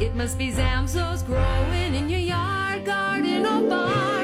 It must be Zamzows growing in your yard, garden, or barn.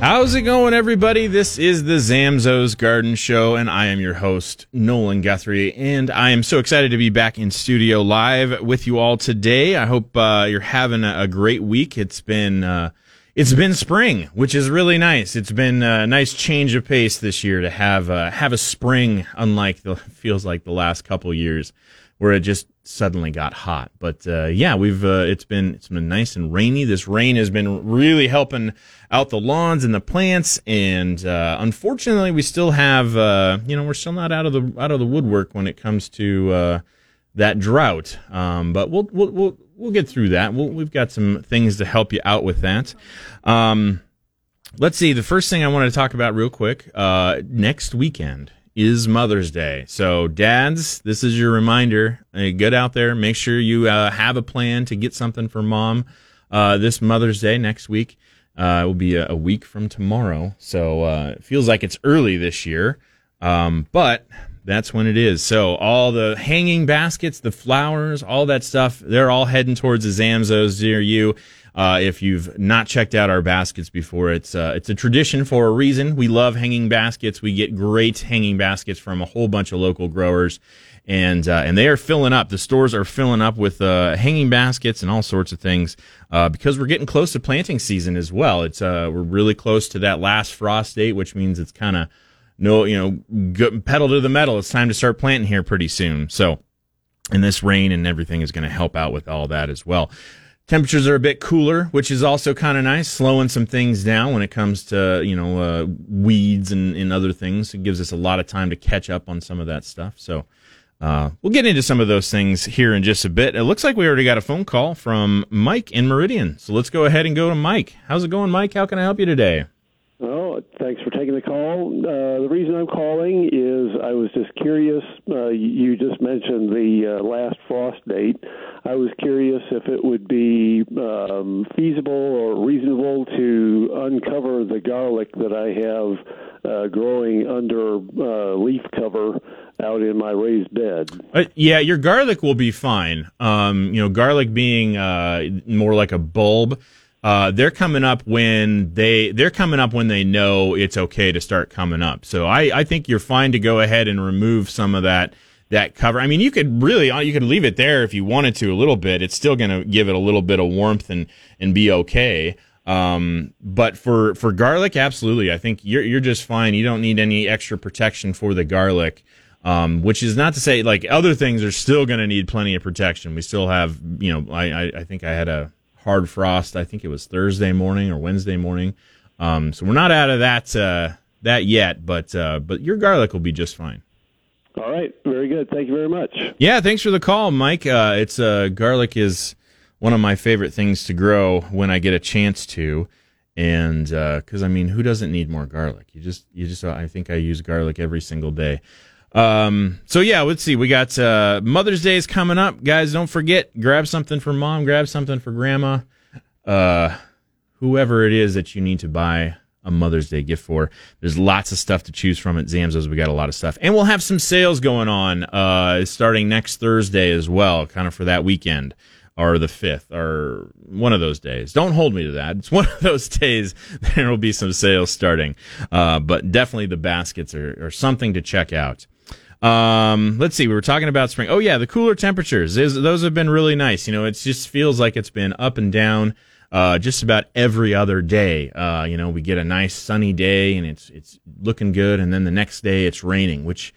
How's it going, everybody? This is the Zamzows Garden Show, and I am your host, Nolan Guthrie. And I am so excited to be back in studio live with you all today. I hope uh, you're having a, a great week. It's been uh, it's been spring, which is really nice. It's been a nice change of pace this year to have uh, have a spring, unlike the feels like the last couple years where it just suddenly got hot. But uh, yeah, we've uh, it's been it's been nice and rainy. This rain has been really helping out the lawns and the plants. And uh, unfortunately, we still have uh, you know we're still not out of the out of the woodwork when it comes to uh, that drought. Um, but we'll we'll we'll we'll get through that. We'll, we've got some things to help you out with that. Um, let's see. The first thing I wanted to talk about real quick uh, next weekend is Mother's Day. So, dads, this is your reminder. Uh, get out there, make sure you uh, have a plan to get something for mom uh, this Mother's Day next week. Uh, it will be a, a week from tomorrow. So, uh, it feels like it's early this year, um, but that's when it is. So, all the hanging baskets, the flowers, all that stuff, they're all heading towards the Zamzows near you. Uh, if you've not checked out our baskets before, it's uh, it's a tradition for a reason. We love hanging baskets. We get great hanging baskets from a whole bunch of local growers, and uh, and they are filling up. The stores are filling up with uh, hanging baskets and all sorts of things uh, because we're getting close to planting season as well. It's uh, we're really close to that last frost date, which means it's kind of no you know go, pedal to the metal. It's time to start planting here pretty soon. So, and this rain and everything is going to help out with all that as well. Temperatures are a bit cooler, which is also kind of nice, slowing some things down when it comes to, you know, uh, weeds and, and other things. It gives us a lot of time to catch up on some of that stuff. So, uh, we'll get into some of those things here in just a bit. It looks like we already got a phone call from Mike in Meridian. So let's go ahead and go to Mike. How's it going, Mike? How can I help you today? Thanks for taking the call. Uh, the reason I'm calling is I was just curious. Uh, you just mentioned the uh, last frost date. I was curious if it would be um, feasible or reasonable to uncover the garlic that I have uh, growing under uh, leaf cover out in my raised bed. Uh, yeah, your garlic will be fine. Um, you know, garlic being uh, more like a bulb. Uh, they're coming up when they they're coming up when they know it's okay to start coming up. So I, I think you're fine to go ahead and remove some of that that cover. I mean, you could really you could leave it there if you wanted to a little bit. It's still going to give it a little bit of warmth and and be okay. Um, but for for garlic, absolutely, I think you're you're just fine. You don't need any extra protection for the garlic. Um, which is not to say like other things are still going to need plenty of protection. We still have, you know, I, I, I think I had a hard frost. I think it was Thursday morning or Wednesday morning. Um, so we're not out of that uh, that yet, but uh, but your garlic will be just fine. All right, very good. Thank you very much. Yeah, thanks for the call, Mike. Uh, it's uh, garlic is one of my favorite things to grow when I get a chance to, and because I mean, who doesn't need more garlic? You just you just I think I use garlic every single day. Um, so yeah, let's see. We got uh, Mother's Day is coming up, guys. Don't forget, grab something for mom, grab something for grandma, uh, whoever it is that you need to buy a Mother's Day gift for. There's lots of stuff to choose from at Zamzows. We got a lot of stuff, and we'll have some sales going on uh, starting next Thursday as well, kind of for that weekend. or the 5th or one of those days. Don't hold me to that. It's one of those days there will be some sales starting. Uh, but definitely the baskets are, are something to check out. Um, let's see. We were talking about spring. Oh yeah, the cooler temperatures. Those have been really nice. You know, it just feels like it's been up and down. Uh, just about every other day. Uh, you know, we get a nice sunny day and it's it's looking good, and then the next day it's raining, which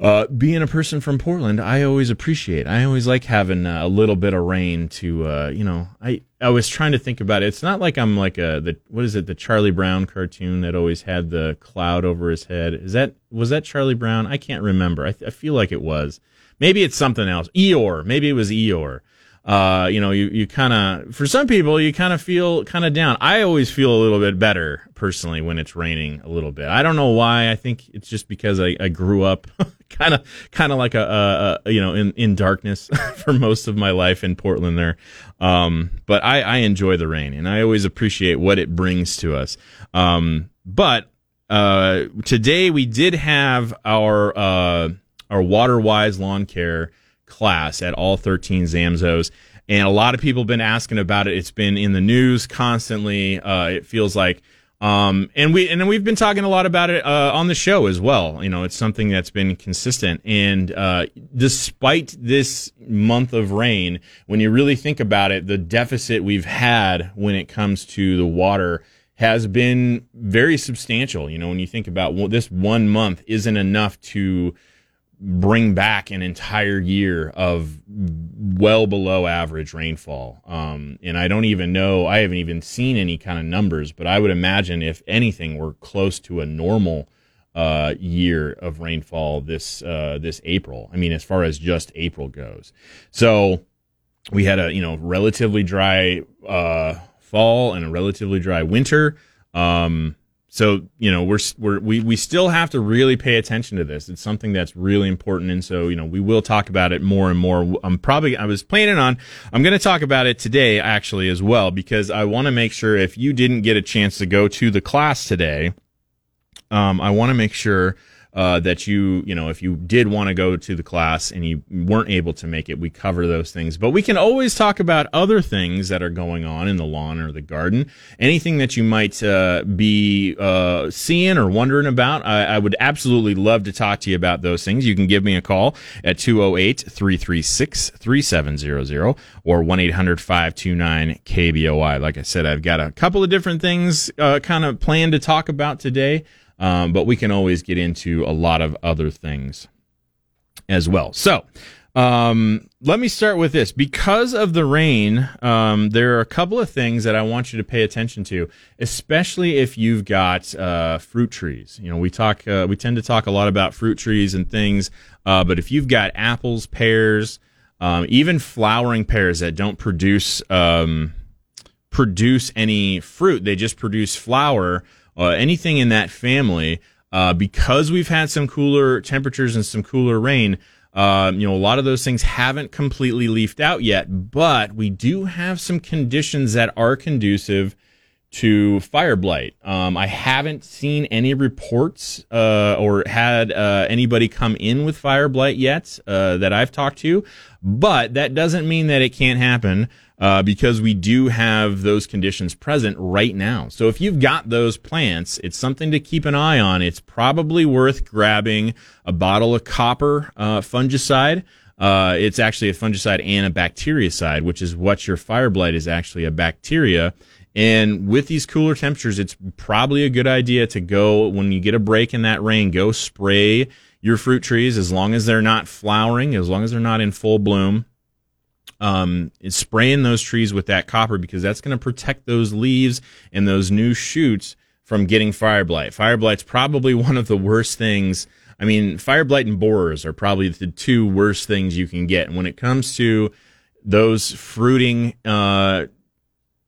uh, being a person from Portland, I always appreciate. I always like having uh, a little bit of rain to, uh, you know, I, I was trying to think about it. It's not like I'm like a, the, what is it, the Charlie Brown cartoon that always had the cloud over his head. Is that, was that Charlie Brown? I can't remember. I, I feel like it was. Maybe it's something else. Eeyore. Maybe it was Eeyore uh, you know, you, you kind of, for some people, you kind of feel kind of down. I always feel a little bit better personally when it's raining a little bit. I don't know why. I think it's just because I, I grew up kind of, kind of like a, a, a, you know, in, in darkness for most of my life in Portland there. Um, but I, I enjoy the rain and I always appreciate what it brings to us. Um, but, uh, today we did have our, uh, our water wise lawn care class at all 13 Zamzows. And a lot of people have been asking about it. It's been in the news constantly. Uh, it feels like, um, and we and we've been talking a lot about it uh, on the show as well. You know, it's something that's been consistent. And uh, despite this month of rain, when you really think about it, the deficit we've had when it comes to the water has been very substantial. You know, when you think about well, this one month isn't enough to bring back an entire year of well below average rainfall. Um, and I don't even know, I haven't even seen any kind of numbers, but I would imagine if anything, we're close to a normal uh, year of rainfall this uh, this April. I mean, as far as just April goes. So we had a you know relatively dry uh, fall and a relatively dry winter. Um, so you know we're, we're we we still have to really pay attention to this. It's something that's really important. And so you know we will talk about it more and more. I'm probably i was planning on i'm going to talk about it today actually as well because i want to make sure if you didn't get a chance to go to the class today um, i want to make sure uh, that you, you know, if you did want to go to the class and you weren't able to make it, we cover those things. But we can always talk about other things that are going on in the lawn or the garden. Anything that you might uh, be uh, seeing or wondering about, I, I, would absolutely love to talk to you about those things. You can give me a call at 208 336 3700 or 1 800 529 KBOI. Like I said, I've got a couple of different things uh, kind of planned to talk about today. Um, but we can always get into a lot of other things as well. So, um, let me start with this. Because of the rain, um, there are a couple of things that I want you to pay attention to, especially if you've got uh, fruit trees. You know, we talk, uh, we tend to talk a lot about fruit trees and things, uh, but if you've got apples, pears, um, even flowering pears that don't produce um, produce any fruit, they just produce flower uh, anything in that family, uh, because we've had some cooler temperatures and some cooler rain, uh, you know, a lot of those things haven't completely leafed out yet, but we do have some conditions that are conducive to fire blight. Um, I haven't seen any reports uh, or had uh, anybody come in with fire blight yet uh, that I've talked to, but that doesn't mean that it can't happen uh, because we do have those conditions present right now. So if you've got those plants, it's something to keep an eye on. It's probably worth grabbing a bottle of copper uh, fungicide. Uh, it's actually a fungicide and a bactericide, which is what your fire blight is actually a bacteria. And with these cooler temperatures, it's probably a good idea to go when you get a break in that rain, go spray your fruit trees as long as they're not flowering, as long as they're not in full bloom um, spraying those trees with that copper because that's going to protect those leaves and those new shoots from getting fire blight. Fire blight's probably one of the worst things. I mean, fire blight and borers are probably the two worst things you can get. And when it comes to those fruiting uh,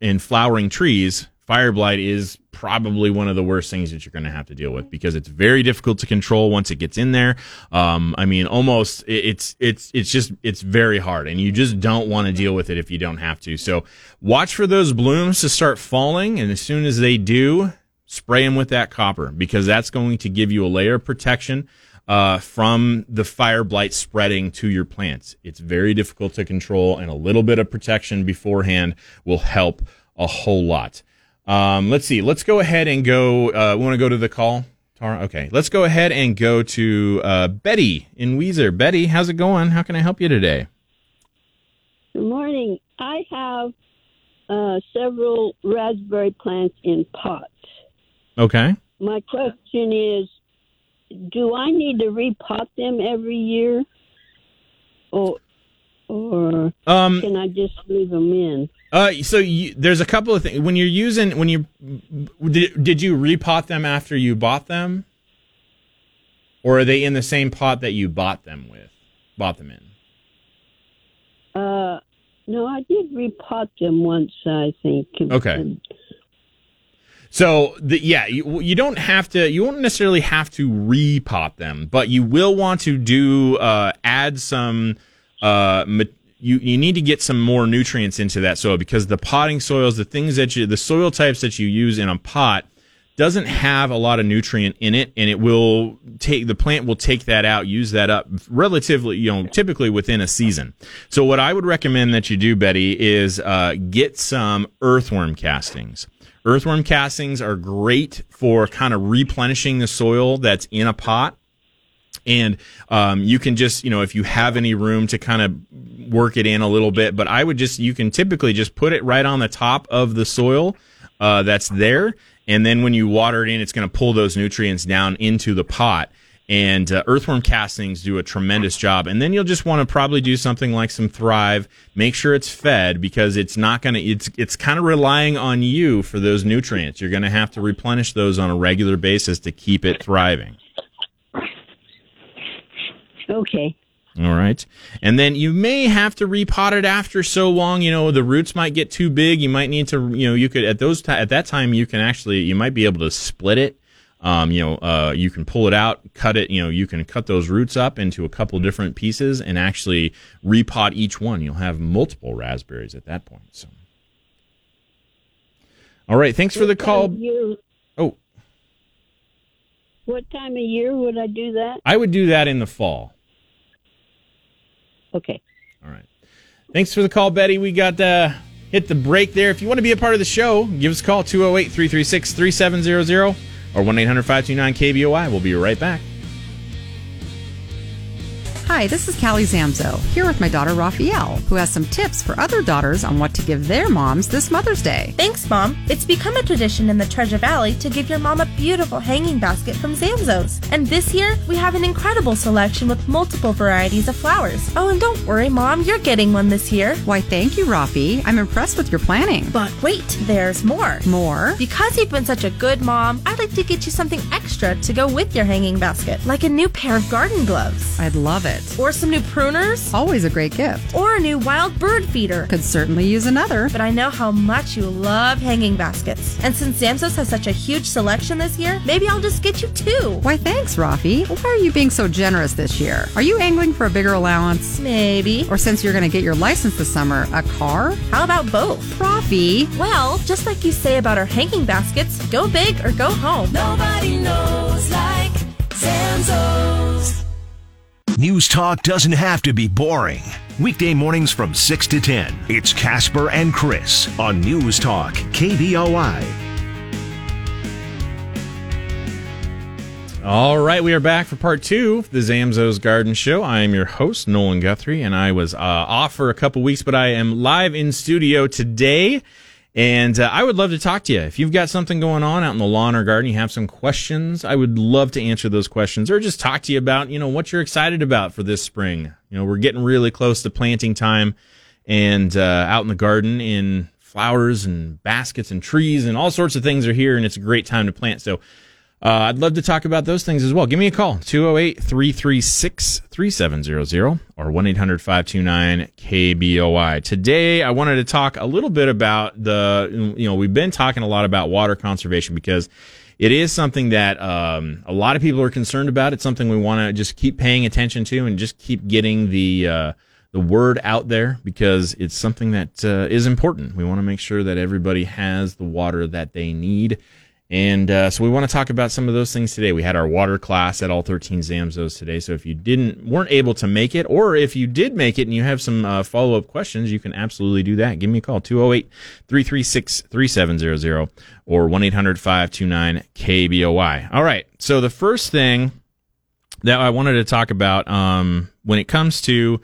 and flowering trees, fire blight is probably one of the worst things that you're going to have to deal with because it's very difficult to control once it gets in there. Um, I mean, almost it's it's it's just it's very hard, and you just don't want to deal with it if you don't have to. So watch for those blooms to start falling, and as soon as they do, spray them with that copper because that's going to give you a layer of protection. uh, from the fire blight spreading to your plants. It's very difficult to control, and a little bit of protection beforehand will help a whole lot. Um, let's see. Let's go ahead and go. Uh, we want to go to the call. Tara? Okay. Let's go ahead and go to uh, Betty in Weiser. Betty, how's it going? How can I help you today? Good morning. I have uh, several raspberry plants in pots. Okay. My question is do I need to repot them every year? Or, or Um, can I just leave them in? Uh, so you, there's a couple of things when you're using when you did, did you repot them after you bought them, or are they in the same pot that you bought them with, bought them in? Uh, no, I did repot them once, I think. Okay. So the, yeah, you, you don't have to. You won't necessarily have to repot them, but you will want to do uh, add some. Uh, you you need to get some more nutrients into that soil because the potting soils, the things that you, the soil types that you use in a pot, doesn't have a lot of nutrient in it, and it will take the plant will take that out, use that up relatively, you know, typically within a season. So what I would recommend that you do, Betty, is uh, get some earthworm castings. Earthworm castings are great for kind of replenishing the soil that's in a pot. And um, you can just, you know, if you have any room to kind of work it in a little bit, but I would just, you can typically just put it right on the top of the soil uh, that's there. And then when you water it in, it's going to pull those nutrients down into the pot. And uh, earthworm castings do a tremendous job. And then you'll just want to probably do something like some Thrive. Make sure it's fed because it's not going to, it's, it's kind of relying on you for those nutrients. You're going to have to replenish those on a regular basis to keep it thriving. Okay. All right. And then you may have to repot it after so long, you know, the roots might get too big. You might need to, you know, you could at those t- at that time you can actually you might be able to split it. Um, you know, uh, you can pull it out, cut it, you know, you can cut those roots up into a couple different pieces and actually repot each one. You'll have multiple raspberries at that point. So All right, thanks for the call. Oh, what time of year would I do that? I would do that in the fall. Okay. All right. Thanks for the call, Betty. We got uh, hit the break there. If you want to be a part of the show, give us a call 208 336 3700 or 1 800 529 KBOI. We'll be right back. Hi, this is Callie Zamzow, here with my daughter Raphael, who has some tips for other daughters on what to give their moms this Mother's Day. Thanks, Mom. It's become a tradition in the Treasure Valley to give your mom a beautiful hanging basket from Zamzows. And this year, we have an incredible selection with multiple varieties of flowers. Oh, and don't worry, Mom, you're getting one this year. Why, thank you, Rafi. I'm impressed with your planning. But wait, there's more. More? Because you've been such a good mom, I'd like to get you something extra to go with your hanging basket, like a new pair of garden gloves, I'd love it. Or some new pruners, Always a great gift. or a new wild bird feeder. Could certainly use another. But I know how much you love hanging baskets. And since Zamzows has such a huge selection this year, maybe I'll just get you two. Why, thanks, Rafi. Why are you being so generous this year? Are you angling for a bigger allowance? Maybe. Or since you're going to get your license this summer, a car? How about both? Rafi, Well, just like you say about our hanging baskets, go big or go home. Nobody knows like Zamzows. News talk doesn't have to be boring. Weekday mornings from 6 to 10. It's Casper and Chris on News Talk KBOI. All right, we are back for part two of the Zamzows Garden Show. I am your host, Nolan Guthrie, and I was uh, off for a couple weeks, but I am live in studio today. And uh, I would love to talk to you. If you've got something going on out in the lawn or garden, you have some questions, I would love to answer those questions or just talk to you about, you know, what you're excited about for this spring. You know, we're getting really close to planting time and uh, out in the garden in flowers and baskets and trees and all sorts of things are here and it's a great time to plant. So uh, I'd love to talk about those things as well. Give me a call, 208 336 3700 or 1 800 529 KBOI. Today, I wanted to talk a little bit about the, you know, we've been talking a lot about water conservation because it is something that um, a lot of people are concerned about. It's something we want to just keep paying attention to and just keep getting the, uh, the word out there because it's something that uh, is important. We want to make sure that everybody has the water that they need And uh, so we want to talk about some of those things today. We had our water class at all 13 Zamzows today. So if you didn't weren't able to make it, or if you did make it and you have some uh, follow up questions, you can absolutely do that. Give me a call 208 336 3700 or 1 800 529 KBOI. All right. So the first thing that I wanted to talk about um, when it comes to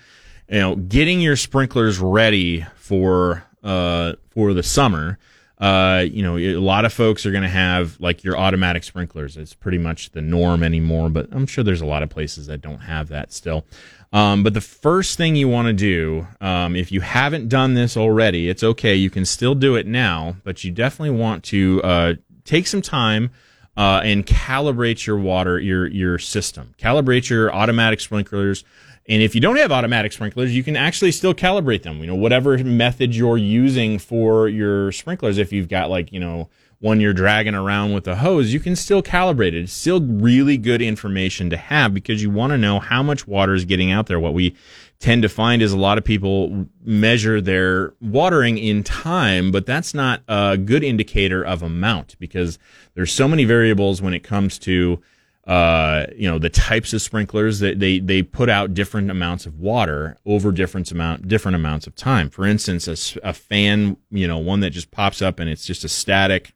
you know getting your sprinklers ready for uh, for the summer uh, you know, a lot of folks are going to have like your automatic sprinklers. It's pretty much the norm anymore, but I'm sure there's a lot of places that don't have that still. Um, but the first thing you want to do, um, if you haven't done this already, it's okay. You can still do it now, but you definitely want to uh, take some time uh, and calibrate your water, your your system. Calibrate your automatic sprinklers and if you don't have automatic sprinklers, you can actually still calibrate them. You know, whatever method you're using for your sprinklers, if you've got like, you know, one you're dragging around with a hose, you can still calibrate it. It's still really good information to have because you want to know how much water is getting out there. What we tend to find is a lot of people measure their watering in time, but that's not a good indicator of amount because there's so many variables when it comes to uh, you know the types of sprinklers that they they put out different amounts of water over different amount different amounts of time. For instance, a, a fan, you know, one that just pops up and it's just a static,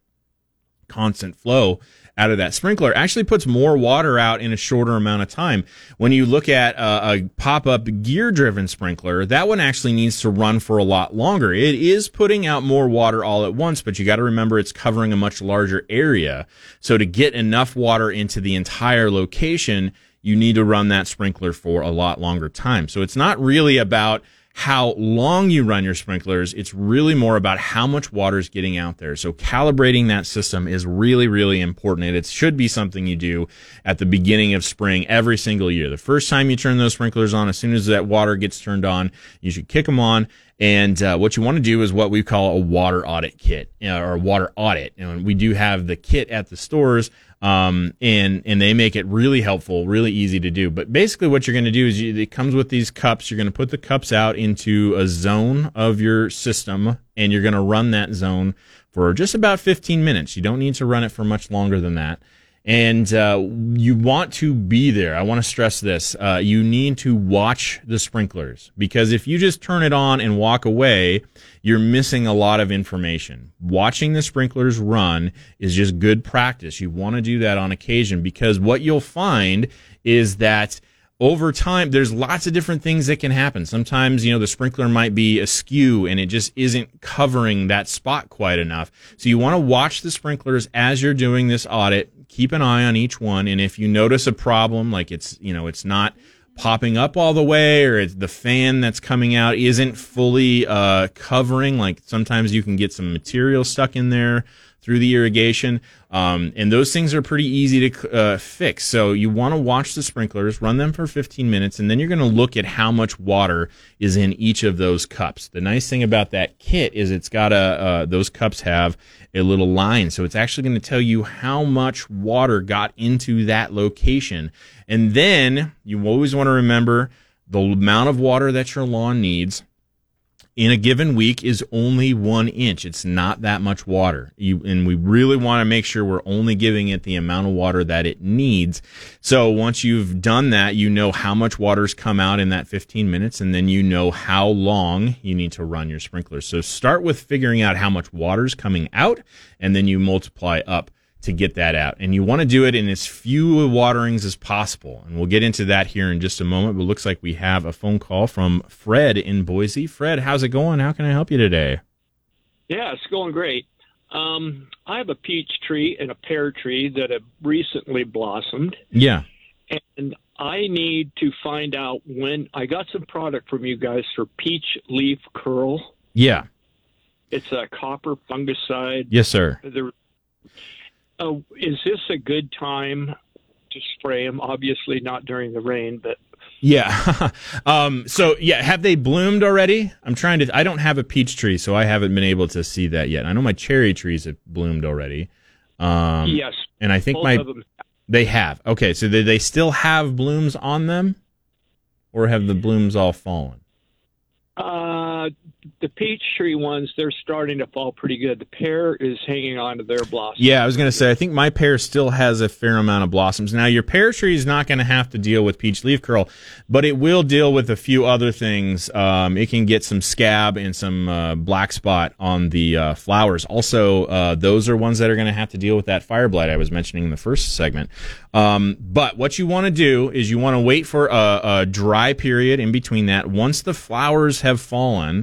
constant flow out of that sprinkler actually puts more water out in a shorter amount of time. When you look at a, a pop up gear driven sprinkler, that one actually needs to run for a lot longer. It is putting out more water all at once, but you got to remember it's covering a much larger area. So to get enough water into the entire location, you need to run that sprinkler for a lot longer time. So it's not really about how long you run your sprinklers. It's really more about how much water is getting out there. So calibrating that system is really, really important. And it should be something you do at the beginning of spring every single year. The first time you turn those sprinklers on, as soon as that water gets turned on, you should kick them on. And uh, what you want to do is what we call a water audit kit uh, or a water audit. And we do have the kit at the stores um, and and they make it really helpful, really easy to do. But basically, what you're going to do is you, it comes with these cups. You're going to put the cups out into a zone of your system, and you're going to run that zone for just about 15 minutes. You don't need to run it for much longer than that and uh, you want to be there. I want to stress this. Uh, you need to watch the sprinklers because if you just turn it on and walk away, you're missing a lot of information. Watching the sprinklers run is just good practice. You want to do that on occasion because what you'll find is that over time, there's lots of different things that can happen. Sometimes, you know, the sprinkler might be askew and it just isn't covering that spot quite enough. So you want to watch the sprinklers as you're doing this audit keep an eye on each one. And if you notice a problem, like it's, you know, it's not popping up all the way or the fan that's coming out isn't fully uh, covering, like sometimes you can get some material stuck in there through the irrigation. Um, and those things are pretty easy to uh, fix. So you want to watch the sprinklers, run them for 15 minutes, and then you're going to look at how much water is in each of those cups. The nice thing about that kit is it's got a, uh, those cups have a little line. So it's actually going to tell you how much water got into that location. And then you always want to remember the amount of water that your lawn needs in a given week is only one inch. It's not that much water. You, and we really want to make sure we're only giving it the amount of water that it needs. So once you've done that, you know how much water's come out in that 15 minutes, and then you know how long you need to run your sprinklers. So start with figuring out how much water's coming out, and then you multiply up to get that out. And you want to do it in as few waterings as possible. And we'll get into that here in just a moment. But it looks like we have a phone call from Fred in Boise. Fred, how's it going? How can I help you today? Yeah, it's going great. Um, I have a peach tree and a pear tree that have recently blossomed. Yeah. And I need to find out when I got some product from you guys for peach leaf curl. Yeah. It's a copper fungicide. Yes, sir. There, uh, is this a good time to spray them? Obviously, not during the rain, but yeah. um, so yeah, have they bloomed already? I'm trying to. I don't have a peach tree, so I haven't been able to see that yet. I know my cherry trees have bloomed already. Um, yes, and I think my they have. Okay, so they they still have blooms on them, or have the blooms all fallen? Uh, the peach tree ones, they're starting to fall pretty good. The pear is hanging on to their blossoms. Yeah, I was going to say, I think my pear still has a fair amount of blossoms. Now, your pear tree is not going to have to deal with peach leaf curl, but it will deal with a few other things. Um, it can get some scab and some uh, black spot on the uh, flowers. Also, uh, those are ones that are going to have to deal with that fire blight I was mentioning in the first segment. Um, but what you want to do is you want to wait for a, a dry period in between that. Once the flowers have fallen,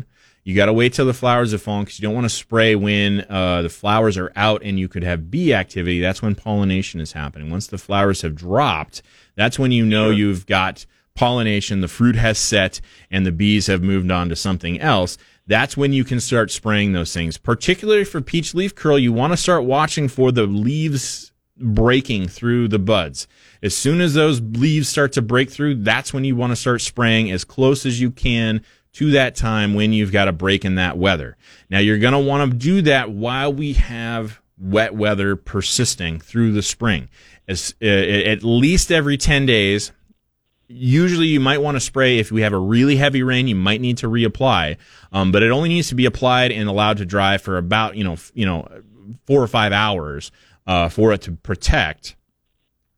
you got to wait till the flowers have fallen because you don't want to spray when uh, the flowers are out and you could have bee activity. That's when pollination is happening. Once the flowers have dropped, that's when you know you've got pollination, the fruit has set, and the bees have moved on to something else. That's when you can start spraying those things. Particularly for peach leaf curl, you want to start watching for the leaves breaking through the buds. As soon as those leaves start to break through, that's when you want to start spraying as close as you can to that time when you've got a break in that weather. Now you're going to want to do that while we have wet weather persisting through the spring. As, uh, at least every 10 days, usually you might want to spray if we have a really heavy rain you might need to reapply um, but it only needs to be applied and allowed to dry for about you know f- you know four or five hours uh, for it to protect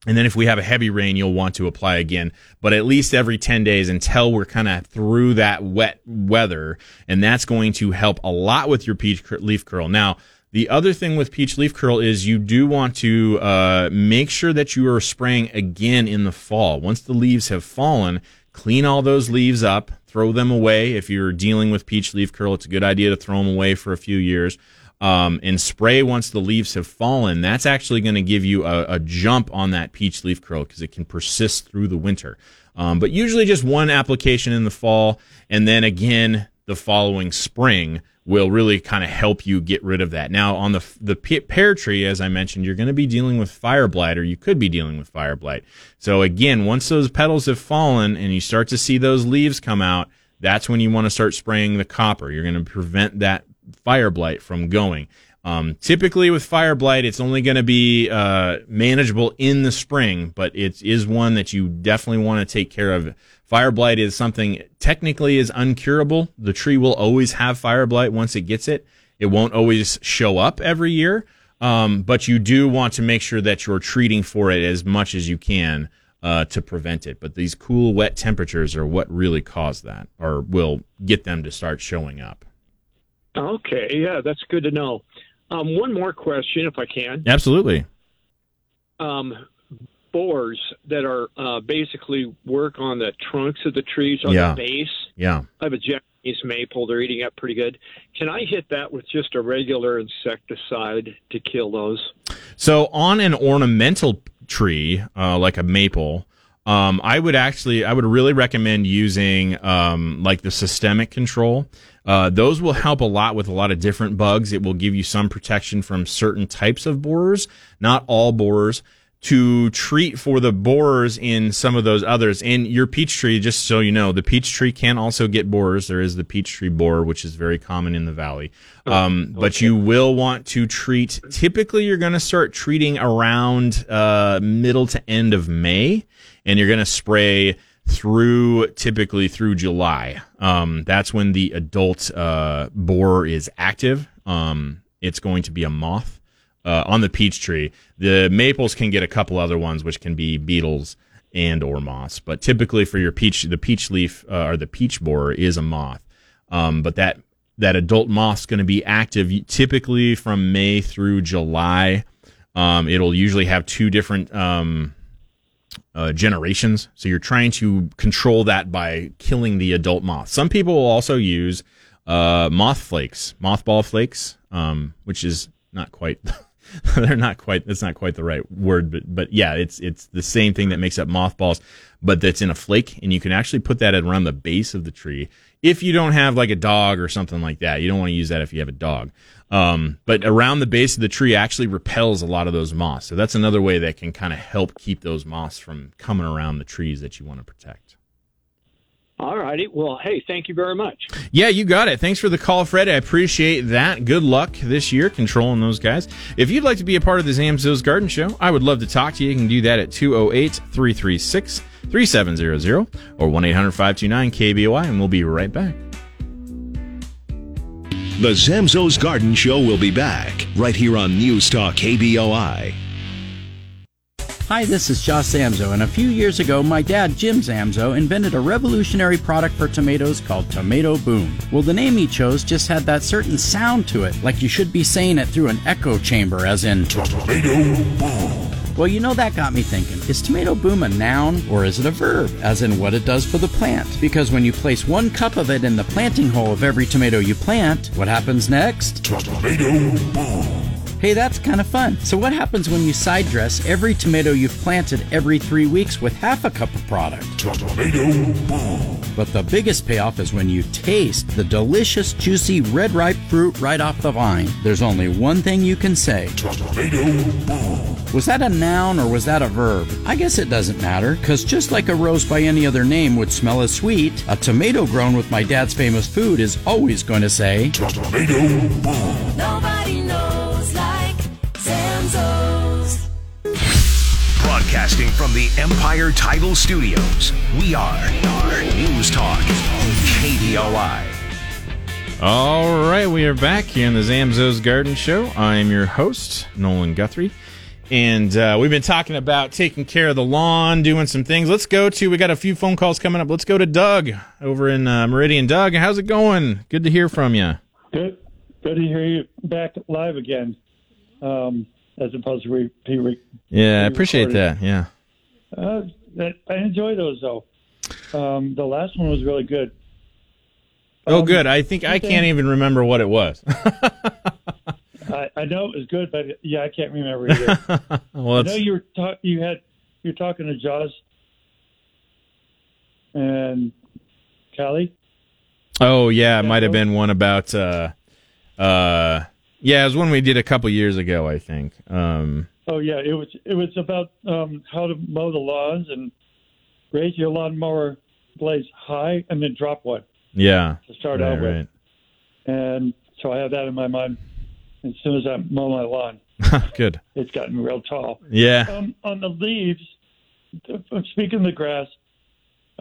and then if we have a heavy rain you'll want to apply again but at least every 10 days until we're kind of through that wet weather and that's going to help a lot with your peach leaf curl now the other thing with peach leaf curl is you do want to uh, make sure that you are spraying again in the fall. Once the leaves have fallen, clean all those leaves up, throw them away. If you're dealing with peach leaf curl, it's a good idea to throw them away for a few years. Um, and spray once the leaves have fallen. That's actually going to give you a, a, jump on that peach leaf curl because it can persist through the winter. Um, but usually just one application in the fall, and then again the following spring will really kind of help you get rid of that. Now, on the the pear tree, as I mentioned, you're going to be dealing with fire blight, or you could be dealing with fire blight. So again, once those petals have fallen and you start to see those leaves come out, that's when you want to start spraying the copper. You're going to prevent that fire blight from going. Um, typically with fire blight, it's only going to be uh, manageable in the spring, but it is one that you definitely want to take care of Fire blight is something technically is uncurable. The tree will always have fire blight once it gets it. It won't always show up every year, um, but you do want to make sure that you're treating for it as much as you can uh, to prevent it. But these cool, wet temperatures are what really cause that, or will get them to start showing up. Okay, yeah, that's good to know. Um, one more question, if I can. Absolutely. Um, borers that are uh, basically work on the trunks of the trees on yeah. the base. Yeah. I have a Japanese maple. They're eating up pretty good. Can I hit that with just a regular insecticide to kill those? So on an ornamental tree, uh, like a maple, um, I would actually, I would really recommend using um, like the systemic control. Uh, those will help a lot with a lot of different bugs. It will give you some protection from certain types of borers, not all borers to treat for the borers in some of those others. And your peach tree, just so you know, the peach tree can also get borers. There is the peach tree borer, which is very common in the valley. Oh, um, okay. But you will want to treat. Typically, you're going to start treating around uh, middle to end of May, and you're going to spray through typically through July. Um, that's when the adult uh, borer is active. Um, it's going to be a moth uh, on the peach tree. The maples can get a couple other ones, which can be beetles and or moths. But typically for your peach, the peach leaf uh, or the peach borer is a moth. Um, but that that adult moth is going to be active typically from May through July. Um, it'll usually have two different um, uh, generations. So you're trying to control that by killing the adult moth. Some people will also use uh, moth flakes, mothball flakes, um, which is not quite they're not quite that's not quite the right word but but yeah it's it's the same thing that makes up mothballs but that's in a flake and you can actually put that around the base of the tree if you don't have like a dog or something like that. You don't want to use that if you have a dog. Um, but around the base of the tree actually repels a lot of those moths. So that's another way that can kind of help keep those moths from coming around the trees that you want to protect all righty. Well, hey, thank you very much. Yeah, you got it. Thanks for the call, Fred. I appreciate that. Good luck this year controlling those guys. If you'd like to be a part of the Zamzows Garden Show, I would love to talk to you. You can do that at 208 336 3700 or 1 800 529 KBOI, and we'll be right back. The Zamzows Garden Show will be back right here on News Talk KBOI. Hi, this is Josh Zamzow, and a few years ago, my dad, Jim Zamzow, invented a revolutionary product for tomatoes called Tomato Boom. Well, the name he chose just had that certain sound to it, like you should be saying it through an echo chamber, as in Tomato Boom. Well, you know, that got me thinking is tomato boom a noun or is it a verb, as in what it does for the plant? Because when you place one cup of it in the planting hole of every tomato you plant, what happens next? Tomato boom. Hey, that's kind of fun. So, what happens when you side dress every tomato you've planted every three weeks with half a cup of product? Tomato boom. But the biggest payoff is when you taste the delicious, juicy, red ripe fruit right off the vine. There's only one thing you can say Tomato boom. Was that a noun or was that a verb? I guess it doesn't matter, because just like a rose by any other name would smell as sweet, a tomato grown with my dad's famous food is always going to say Tomato boom. Broadcasting from the Empire Title Studios, we are, are News Talk KBOI. All right, we are back here in the Zamzows Garden Show. I am your host, Nolan Guthrie. And uh, we've been talking about taking care of the lawn, doing some things. Let's go to, we got a few phone calls coming up. Let's go to Doug over in uh, Meridian. Doug, how's it going? Good to hear from you. Good, good to hear you back live again, um, as opposed to re- be re- Yeah, I appreciate recorded. that. Yeah. Uh, that, I enjoy those though. Um, the last one was really good. Oh, Um, good. I think I can't even remember what it was. I, I know it was good, but yeah, I can't remember either. well, I know you were ta- you had you were talking to Jaws and Callie. oh yeah, it might have been one about. Uh, uh, yeah, it was one we did a couple years ago, I think. Um, Oh yeah, it was it was about um, how to mow the lawns and raise your lawnmower blades high and then drop one yeah. to start right, out with. right. And so I have that in my mind. As soon as I mow my lawn, Good. it's gotten real tall. Yeah. Um, on the leaves, speaking of the grass.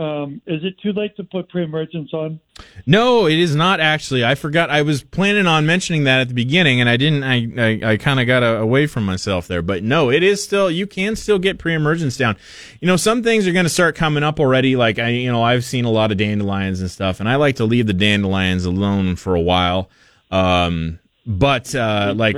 Um, is it too late to put pre-emergence on? No, it is not actually. I forgot. I was planning on mentioning that at the beginning, and I didn't. I I, I kind of got uh away from myself there. But no, it is still. You can still get pre-emergence down. You know, some things are going to start coming up already. Like I, you know, I've seen a lot of dandelions and stuff, and I like to leave the dandelions alone for a while. Um, but uh, like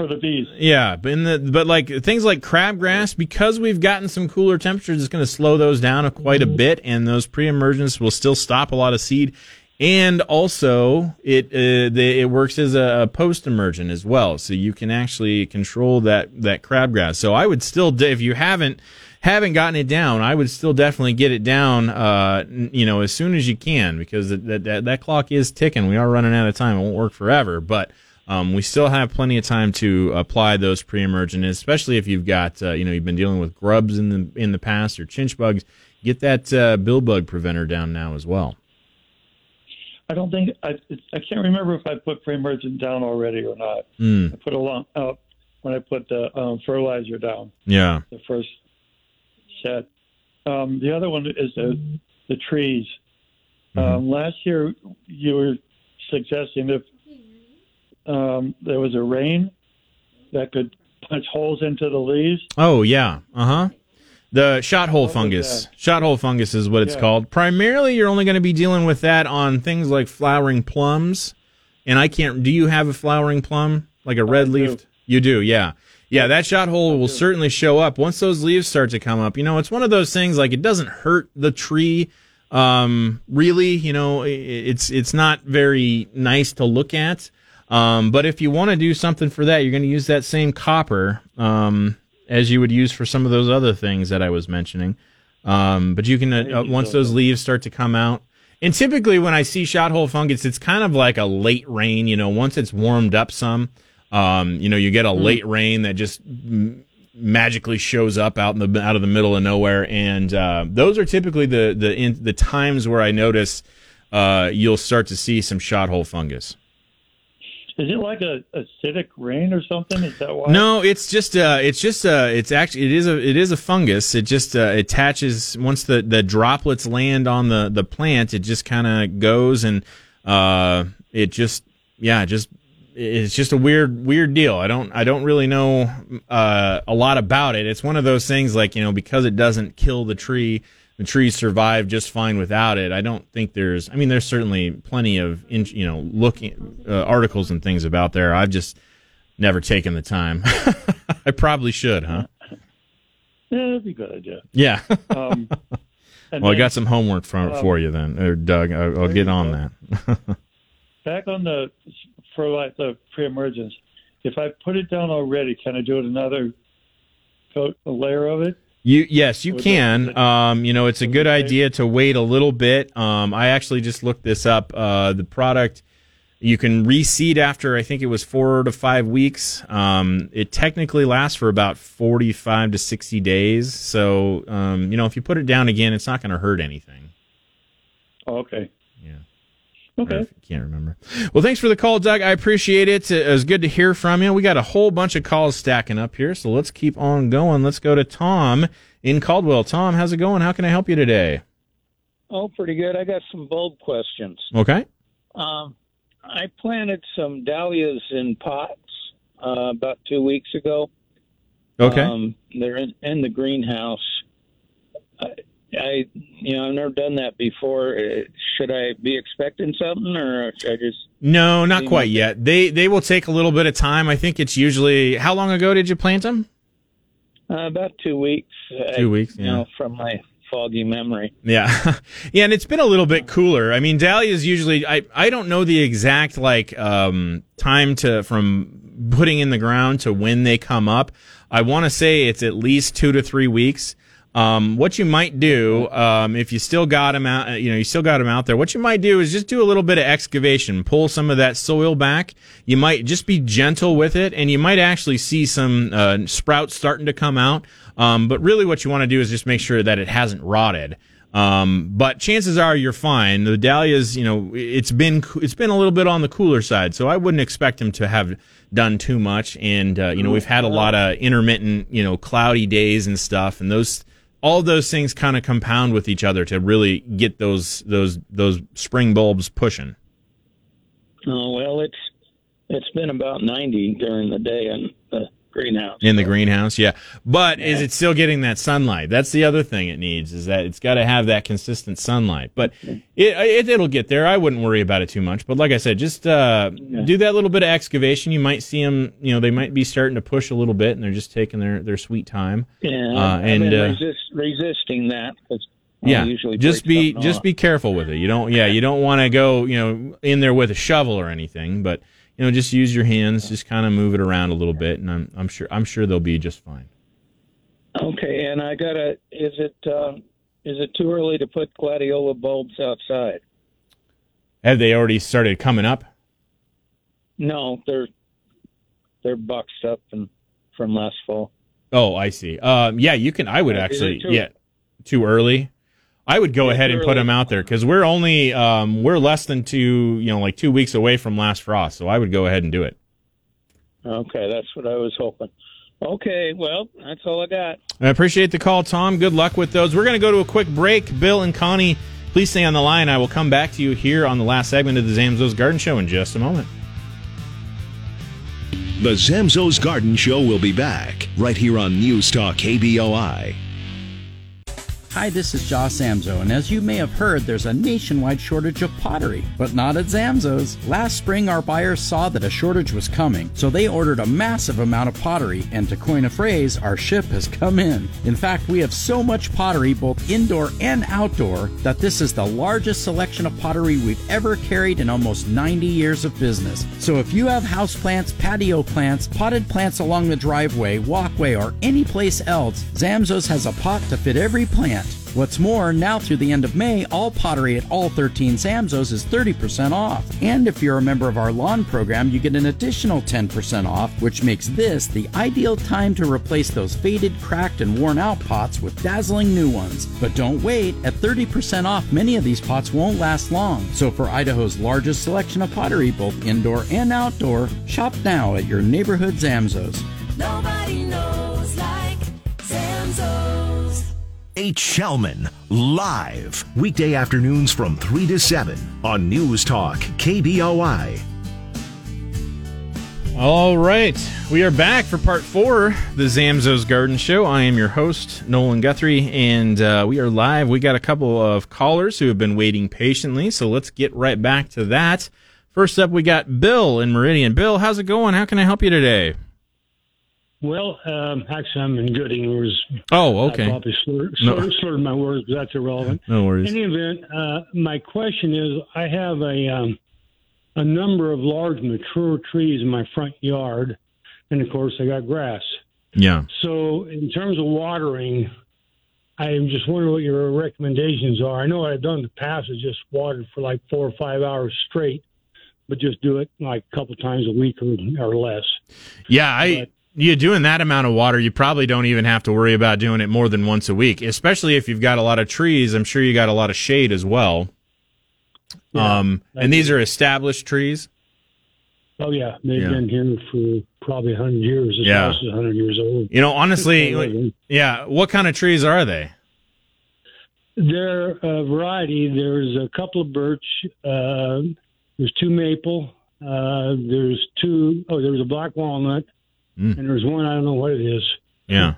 for the bees. yeah, but in the but like things like crabgrass, because we've gotten some cooler temperatures, it's going to slow those down quite a bit, and those pre-emergence will still stop a lot of seed. And also, it uh, the, it works as a, a post-emergent as well, so you can actually control that that crabgrass. So I would still, if you haven't haven't gotten it down, I would still definitely get it down, uh, you know, as soon as you can, because that, that that that clock is ticking. We are running out of time; it won't work forever, but. Um, we still have plenty of time to apply those pre-emergent, especially if you've got, uh, you know, you've been dealing with grubs in the in the past or chinch bugs. Get that uh, bill bug preventer down now as well. I don't think I. I can't remember if I put pre-emergent down already or not. Mm, I put a long out when I put the um, fertilizer down. yeah. the first set. Um, the other one is the the trees. Um, last year, you were suggesting if um, there was a rain that could punch holes into the leaves. Oh yeah. Uh huh. The shot hole fungus. Shot hole fungus is what it's Yeah. called. Primarily, you're only going to be dealing with that on things like flowering plums. And I can't. Do you have a flowering plum, like a red leaf? You do, yeah. Yeah, that shot hole will certainly show up once those leaves start to come up. You know, it's one of those things like it doesn't hurt the tree um really, you know, it's it's not very nice to look at. Um but if you want to do something for that, you're going to use that same copper um as you would use for some of those other things that I was mentioning. Um but you can uh, once those leaves start to come out and typically when I see shot hole fungus, it's kind of like a late rain, you know, once it's warmed up some, um, you know, you get a late rain that just m- magically shows up out in the out of the middle of nowhere, and uh, those are typically the the in, the times where I notice uh, you'll start to see some shot hole fungus. Is it like a acidic rain or something? Is that why? No, it's just uh, it's just uh, it's actually it is a it is a fungus. It just uh, attaches once the, the droplets land on the the plant. It just kind of goes and uh, it just yeah, just it's just a weird weird deal. I don't I don't really know uh, a lot about it. It's one of those things like you know because it doesn't kill the tree, the trees survive just fine without it. I don't think there's. I mean, there's certainly plenty of in, you know looking uh, articles and things about there. I've just never taken the time. I probably should, huh? Yeah, that'd be a good idea. Yeah. Um, well, I got some homework for um, for you then, or Doug. I, I'll get on go. that. back on the for like the pre-emergence. If I put it down already, can I do it another coat a layer of it? You yes, you can. Um, you know, it's a good idea to wait a little bit. Um, I actually just looked this up. Uh, the product you can reseed after I think it was four to five weeks. Um, it technically lasts for about forty-five to sixty days. So um, you know, if you put it down again, it's not going to hurt anything. Oh, okay. Yeah. Okay. I can't remember. Well, thanks for the call, Doug. I appreciate it. It was good to hear from you. We got a whole bunch of calls stacking up here, so let's keep on going. Let's go to Tom in Caldwell. Tom, how's it going? How can I help you today? Oh, pretty good. I got some bulb questions. Okay. Um, I planted some dahlias in pots uh, about two weeks ago. Okay. Um, they're in, in the greenhouse. I, I, you know, I've never done that before. Uh, Should I be expecting something, or should I just? no, not quite yet. They they will take a little bit of time. I think it's usually how long ago did you plant them? Uh, about two weeks. Two I- weeks, You yeah. know, from my foggy memory. Yeah. yeah, and it's been a little bit cooler. I mean, dahlias usually I I don't know the exact like um time to from putting in the ground to when they come up. I want to say it's at least 2 to 3 weeks. Um, what you might do, um, if you still got them out, uh, you know, you still got them out there. What you might do is just do a little bit of excavation, pull some of that soil back. You might just be gentle with it, and you might actually see some uh, sprouts starting to come out. Um, but really, what you want to do is just make sure that it hasn't rotted. Um, but chances are you're fine. The dahlias, you know, it's been it's been a little bit on the cooler side, so I wouldn't expect them to have done too much. And uh, you know, we've had a lot of intermittent, you know, cloudy days and stuff, and those all those things kind of compound with each other to really get those those those spring bulbs pushing. Oh well, it's it's been about ninety during the day and the greenhouse. In the greenhouse, yeah. But is it still getting that sunlight? That's the other thing it needs is that it's got to have that consistent sunlight. But it, it it'll get there. I wouldn't worry about it too much. But like I said, just uh, do that little bit of excavation. You might see them. You know, they might be starting to push a little bit, and they're just taking their their sweet time. Yeah, Uh, I've and been uh, resist, resisting that yeah, usually just be just off. be careful with it. You don't yeah, you don't want to go you know in there with a shovel or anything, but you know just use your hands, just kind of move it around a little bit, and I'm I'm sure I'm sure they'll be just fine. Okay, and I got to Is it uh, is it too early to put gladiola bulbs outside? Have they already started coming up? No, they're they're boxed up and from last fall. Oh, I see. Um, yeah, you can. I would actually. too- yeah, too early. I would go Yeah, ahead and put early. them out there because we're only um, we're less than two, you know, like two weeks away from last frost. So I would go ahead and do it. Okay, that's what I was hoping. Okay, well, that's all I got. I appreciate the call, Tom. Good luck with those. We're going to go to a quick break. Bill and Connie, please stay on the line. I will come back to you here on the last segment of the Zamzow's Garden Show in just a moment. The Zamzow's Garden Show will be back right here on News Talk KBOI. Hi, this is Josh Zamzow, and as you may have heard, there's a nationwide shortage of pottery, but not at Zamzow's. Last spring, our buyers saw that a shortage was coming, so they ordered a massive amount of pottery, and to coin a phrase, our ship has come in. In fact, we have so much pottery, both indoor and outdoor, that this is the largest selection of pottery we've ever carried in almost 90 years of business. So if you have houseplants, patio plants, potted plants along the driveway, walkway, or any place else, Zamzow's has a pot to fit every plant. What's more, now through the end of May, all pottery at all 13 Zamzows is 30% off. And if you're a member of our lawn program, you get an additional 10% off, which makes this the ideal time to replace those faded, cracked, and worn out pots with dazzling new ones. But don't wait, at 30% off, many of these pots won't last long. So for Idaho's largest selection of pottery, both indoor and outdoor, shop now at your neighborhood Zamzows. Nobody knows like. H. Shellman, live, weekday afternoons from 3 to 7 on News Talk KBOI. All right, we are back for part four, the Zamzow's Garden Show. I am your host, Nolan Guthrie, and uh, we are live. We got a couple of callers who have been waiting patiently, so let's get right back to that. First up, we got Bill in Meridian. Bill, how's it going? How can I help you today? Well, um, actually, I'm in good English. Oh, okay. I probably slurred, No. slurred, slurred my words, but that's irrelevant. No worries. In any event, uh, my question is I have a, um, a number of large mature trees in my front yard, and of course, I got grass. Yeah. So, in terms of watering, I am just wondering what your recommendations are. I know what I've done in the past is just watered for like four or five hours straight, but just do it like a couple times a week or, or less. Yeah, I you doing that amount of water, you probably don't even have to worry about doing it more than once a week, especially if you've got a lot of trees. I'm sure you got a lot of shade as well. um, and these are established trees. Oh yeah, they've Yeah. been here for probably hundred years. This Yeah. house is hundred years old. You know, honestly, Just yeah. What kind of trees are they? They're a variety. There's a couple of birch. Uh, there's two maple. Uh, there's two oh there's a black walnut, Mm. and there's one I don't know what it is. Yeah.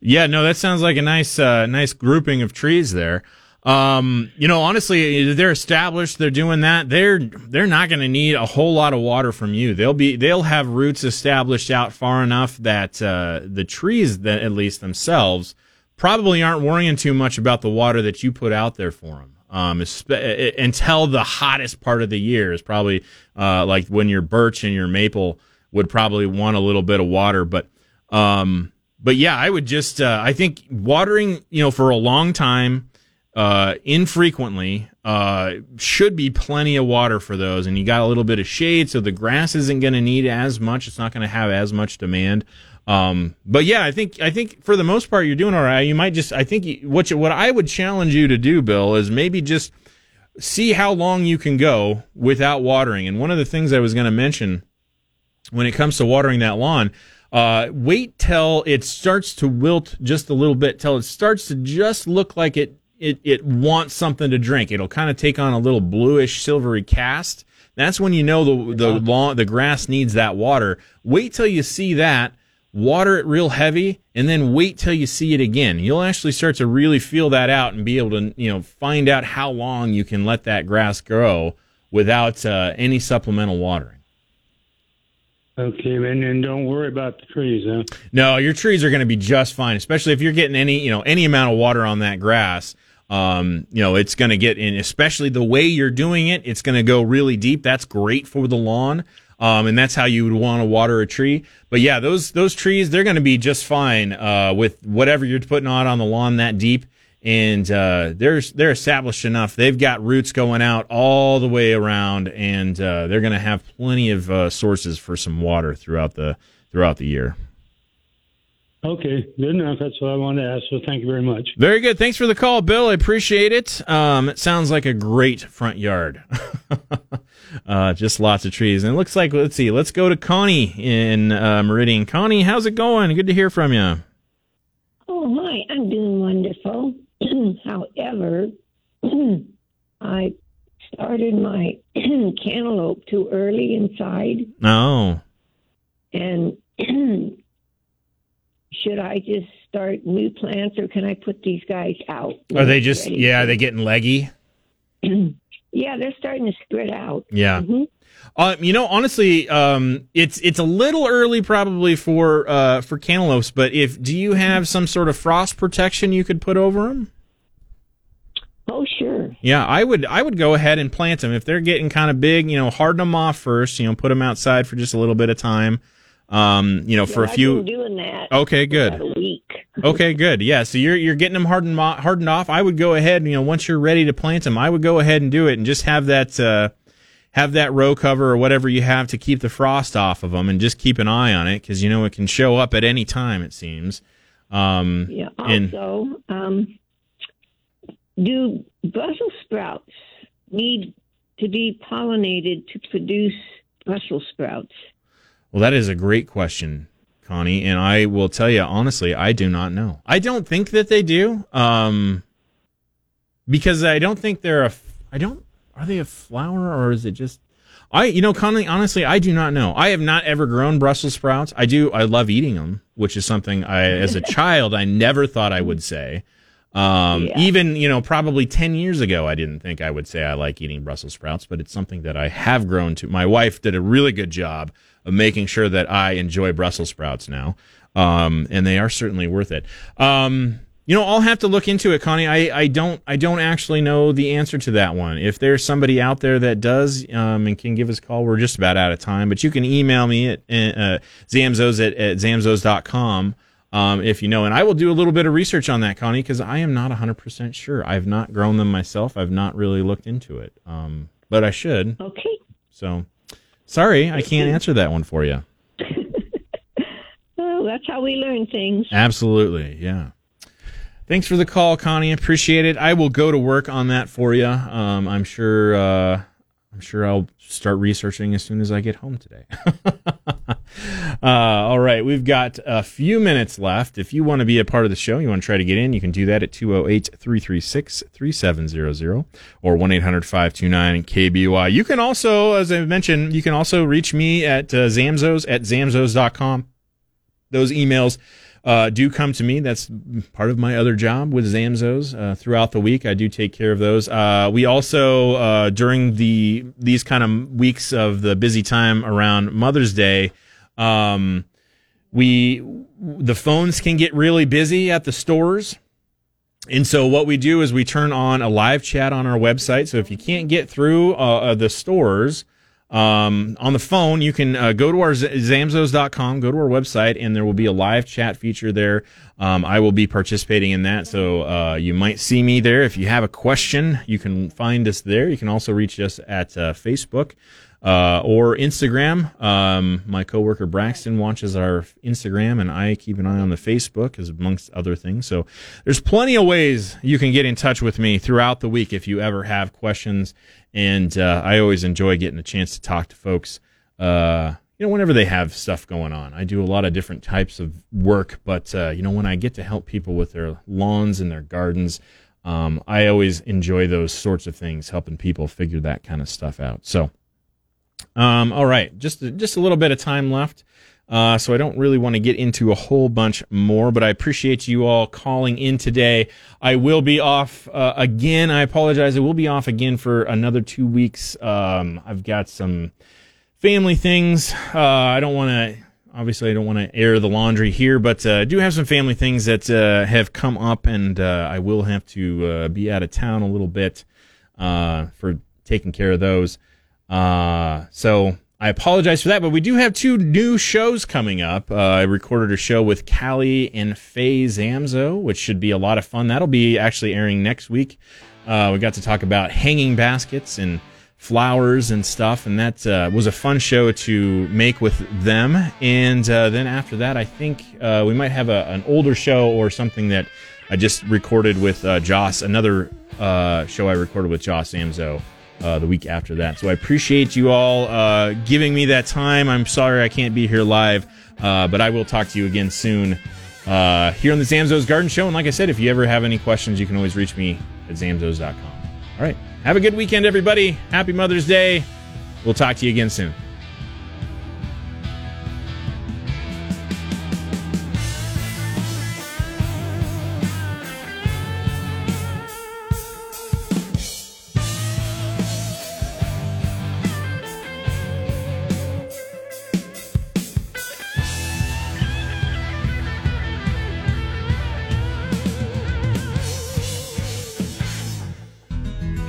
Yeah, no, that sounds like a nice, uh, nice grouping of trees there. Um, you know, honestly, they're established. They're doing that. They're they're not going to need a whole lot of water from you. They'll be they'll have roots established out far enough that uh, the trees that at least themselves probably aren't worrying too much about the water that you put out there for them. Um, espe- until the hottest part of the year is probably uh, like when your birch and your maple would probably want a little bit of water, but um, but yeah, I would just uh, I think watering you know for a long time, uh, infrequently, uh, should be plenty of water for those, and you got a little bit of shade, so the grass isn't going to need as much. It's not going to have as much demand. Um, but yeah, I think I think for the most part you're doing all right. You might just I think you, what you, what I would challenge you to do, Bill, is maybe just see how long you can go without watering. And one of the things I was going to mention when it comes to watering that lawn, uh, wait till it starts to wilt just a little bit, till it starts to just look like it it it wants something to drink. It'll kind of take on a little bluish silvery cast. That's when you know the the lawn the grass needs that water. Wait till you see that. Water it real heavy, and then wait till you see it again. You'll actually start to really feel that out and be able to, you know, find out how long you can let that grass grow without uh, any supplemental watering. Okay, man and don't worry about the trees. Huh? No, your trees are going to be just fine, especially if you're getting any, you know, any amount of water on that grass. Um, you know, it's going to get in, especially the way you're doing it. It's going to go really deep. That's great for the lawn. Um, and that's how you would want to water a tree. But yeah, those, those trees, they're going to be just fine, uh, with whatever you're putting on on the lawn that deep. And, uh, they're, they're established enough. They've got roots going out all the way around and, uh, they're going to have plenty of, uh, sources for some water throughout the, throughout the year. Okay, good enough. That's what I wanted to ask. So thank you very much. Very good. Thanks for the call, Bill. I appreciate it. Um, it sounds like a great front yard. uh, just lots of trees. And it looks like, let's see, let's go to Connie in uh, Meridian. Connie, how's it going? Good to hear from you. Oh, hi. I'm doing wonderful. However, I started my cantaloupe too early inside, Oh, and should I just start new plants, or can I put these guys out? are they just, Ready? yeah, are they getting leggy? yeah, they're starting to spread out. Yeah. Mhm. Uh, you know, honestly, um, it's it's a little early probably for uh, for cantaloupes. But if do you have some sort of frost protection you could put over them? Oh, sure. Yeah, I would I would go ahead and plant them if they're getting kind of big. You know, harden them off first. You know, put them outside for just a little bit of time. Um, you know, for Yeah, a I've few. doing that. Okay, good. a week. Okay, good. Yeah, so you're you're getting them hardened mo- hardened off. I would go ahead, you know, once you're ready to plant them, I would go ahead and do it and just have that uh, have that row cover or whatever you have to keep the frost off of them, and just keep an eye on it because you know it can show up at any time. It seems. Um, Yeah. and Also, um, do Brussels sprouts need to be pollinated to produce Brussels sprouts? Well, that is a great question, Connie, and I will tell you honestly, I do not know. I don't think that they do, um, because I don't think they're a. I don't. Are they a flower or is it just? I, you know, Connie honestly, I do not know. I have not ever grown Brussels sprouts. I do. I love eating them, which is something I, as a child, I never thought I would say. Um, Yeah. even, you know, probably 10 years ago, I didn't think I would say I like eating Brussels sprouts, but it's something that I have grown to. My wife did a really good job of making sure that I enjoy Brussels sprouts now. Um, and they are certainly worth it. Um, you know, I'll have to look into it, Connie. I, I don't I don't actually know the answer to that one. If there's somebody out there that does um, and can give us a call, we're just about out of time. But you can email me at uh, zamzows at, at zamzows.com um, if you know. And I will do a little bit of research on that, Connie, because I am not 100% sure. I've not grown them myself. I've not really looked into it. Um, but I should. Okay. So sorry, I can't answer that one for you. Oh, that's how we learn things. Absolutely, yeah. Thanks for the call, Connie. Appreciate it. I will go to work on that for you. Um, I'm sure. Uh, I'm sure I'll start researching as soon as I get home today. uh, all right, we've got a few minutes left. If you want to be a part of the show, you want to try to get in, you can do that at 208 336 3700 or 1 800 529 KBY. You can also, as I mentioned, you can also reach me at uh, zamzows at zamzows.com those emails uh, do come to me. That's part of my other job with Zamzows. Uh, throughout the week, I do take care of those. Uh, we also uh, during the these kind of weeks of the busy time around Mother's Day, um, we the phones can get really busy at the stores. And so what we do is we turn on a live chat on our website. So if you can't get through uh, uh, the stores um, on the phone, you can uh, go to our zamzows.com, go to our website, and there will be a live chat feature there. Um, I will be participating in that. So uh, you might see me there. If you have a question, you can find us there. You can also reach us at uh, Facebook uh, or Instagram. Um, my coworker Braxton watches our Instagram, and I keep an eye on the Facebook, as amongst other things. So there's plenty of ways you can get in touch with me throughout the week if you ever have questions. And uh, I always enjoy getting a chance to talk to folks. Uh, you know, whenever they have stuff going on, I do a lot of different types of work. But uh, you know, when I get to help people with their lawns and their gardens, um, I always enjoy those sorts of things, helping people figure that kind of stuff out. So. Um, all right, just just a little bit of time left, uh, so I don't really want to get into a whole bunch more. But I appreciate you all calling in today. I will be off uh, again. I apologize. I will be off again for another two weeks. Um, I've got some family things. Uh, I don't want to. Obviously, I don't want to air the laundry here, but uh, I do have some family things that uh, have come up, and uh, I will have to uh, be out of town a little bit uh, for taking care of those. Uh, so I apologize for that, but we do have two new shows coming up. Uh, I recorded a show with Callie and Faye Zamzow, which should be a lot of fun. That'll be actually airing next week. Uh, we got to talk about hanging baskets and flowers and stuff, and that uh, was a fun show to make with them. And uh, then after that, I think uh, we might have a, an older show or something that I just recorded with uh, Josh, another uh, show I recorded with Josh Zamzow uh, the week after that. So I appreciate you all uh, giving me that time. I'm sorry I can't be here live, uh, but I will talk to you again soon uh, here on the Zamzow's Garden Show. And like I said, if you ever have any questions, you can always reach me at zamzows.com. All right. Have a good weekend, everybody. Happy Mother's Day. We'll talk to you again soon.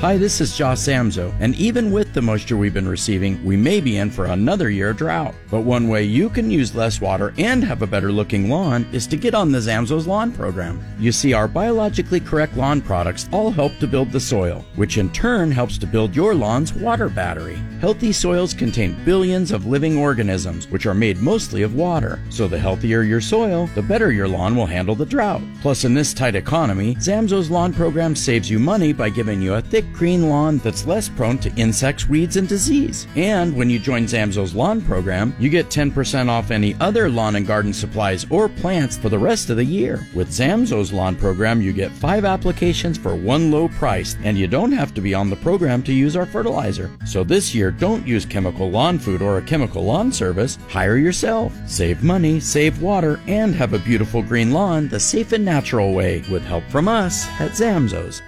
Hi, this is Josh Zamzow, and even with the moisture we've been receiving, we may be in for another year drought. But one way you can use less water and have a better looking lawn is to get on the Zamzow's Lawn Program. You see, our biologically correct lawn products all help to build the soil, which in turn helps to build your lawn's water battery. Healthy soils contain billions of living organisms, which are made mostly of water. So the healthier your soil, the better your lawn will handle the drought. Plus, in this tight economy, Zamzow's Lawn Program saves you money by giving you a thick green lawn that's less prone to insects, weeds, and disease. And when you join Zamzow's lawn program, you get 10% off any other lawn and garden supplies or plants for the rest of the year. With Zamzow's lawn program, you get five applications for one low price, and you don't have to be on the program to use our fertilizer. So this year, don't use chemical lawn food or a chemical lawn service. Hire yourself. Save money, save water, and have a beautiful green lawn the safe and natural way with help from us at Zamzow's.